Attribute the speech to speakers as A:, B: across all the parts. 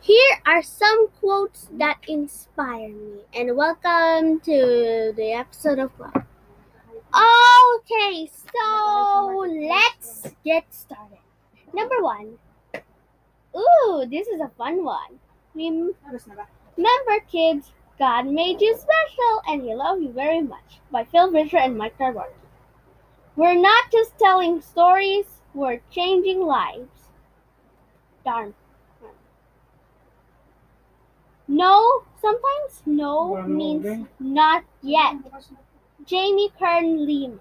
A: Here are some quotes that inspire me, and welcome to the episode of Club. Okay, so let's get started. Number one. Ooh, this is a fun one. Remember, kids, God made you special and He loves you very much. By Phil Vischer and Mike Tarbarty. We're not just telling stories, we're changing lives. Darn. No, sometimes no means not yet. Jamie Kern Lim.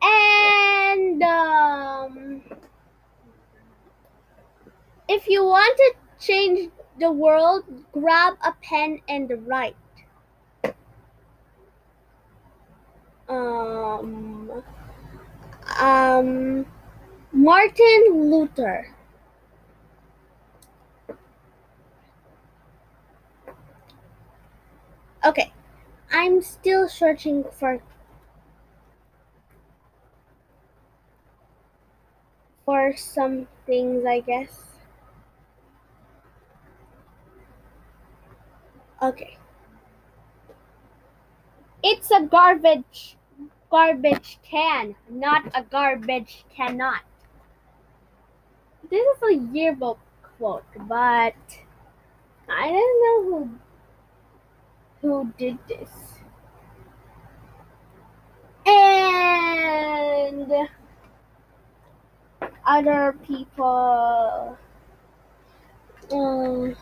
A: And um, if you want to change the world, grab a pen and write. Um, um, Martin Luther. Okay, I'm still searching for for some things, I guess. Okay. It's a garbage garbage can, not a garbage cannot. This is a yearbook quote, but I don't know who who did this. And other people um,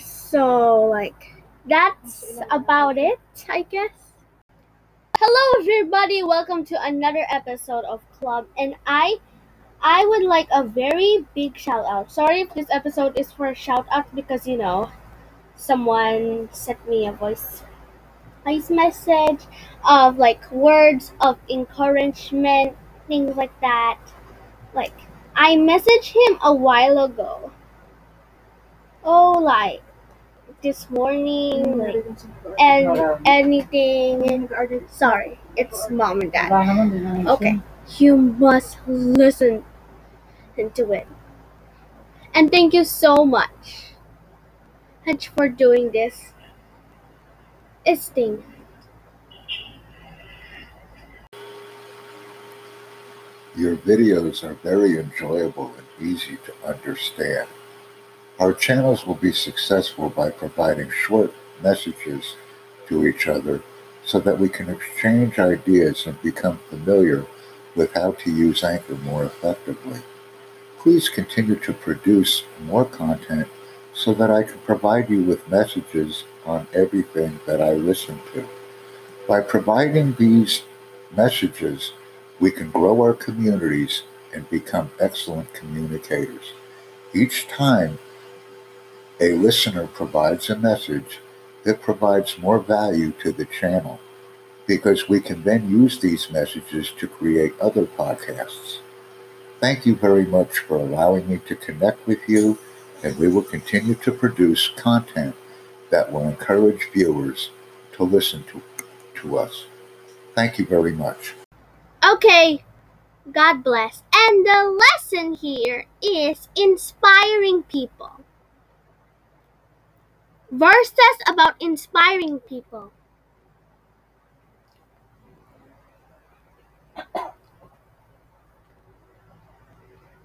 A: so like that's about it, I guess. Hello everybody, welcome to another episode of Club and I I would like a very big shout out. Sorry if this episode is for a shout out because you know someone sent me a voice voice message of like words of encouragement, things like that. Like I messaged him a while ago. Oh like this morning like and anything sorry, it's mom and dad. Okay. You must listen into it. And thank you so much. For doing this. It's thing.
B: Your videos are very enjoyable and easy to understand. Our channels will be successful by providing short messages to each other so that we can exchange ideas and become familiar with how to use Anchor more effectively. Please continue to produce more content so that I can provide you with messages on everything that I listen to. By providing these messages, we can grow our communities and become excellent communicators. Each time a listener provides a message, it provides more value to the channel because we can then use these messages to create other podcasts. Thank you very much for allowing me to connect with you, and we will continue to produce content that will encourage viewers to listen to, to us. Thank you very much.
A: Okay. God bless. And the lesson here is inspiring people. Verses about inspiring people.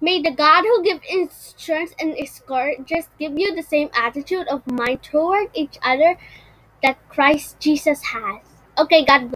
A: May the God who gives instructions and escort just give you the same attitude of mind toward each other that Christ Jesus has. Okay, God bless.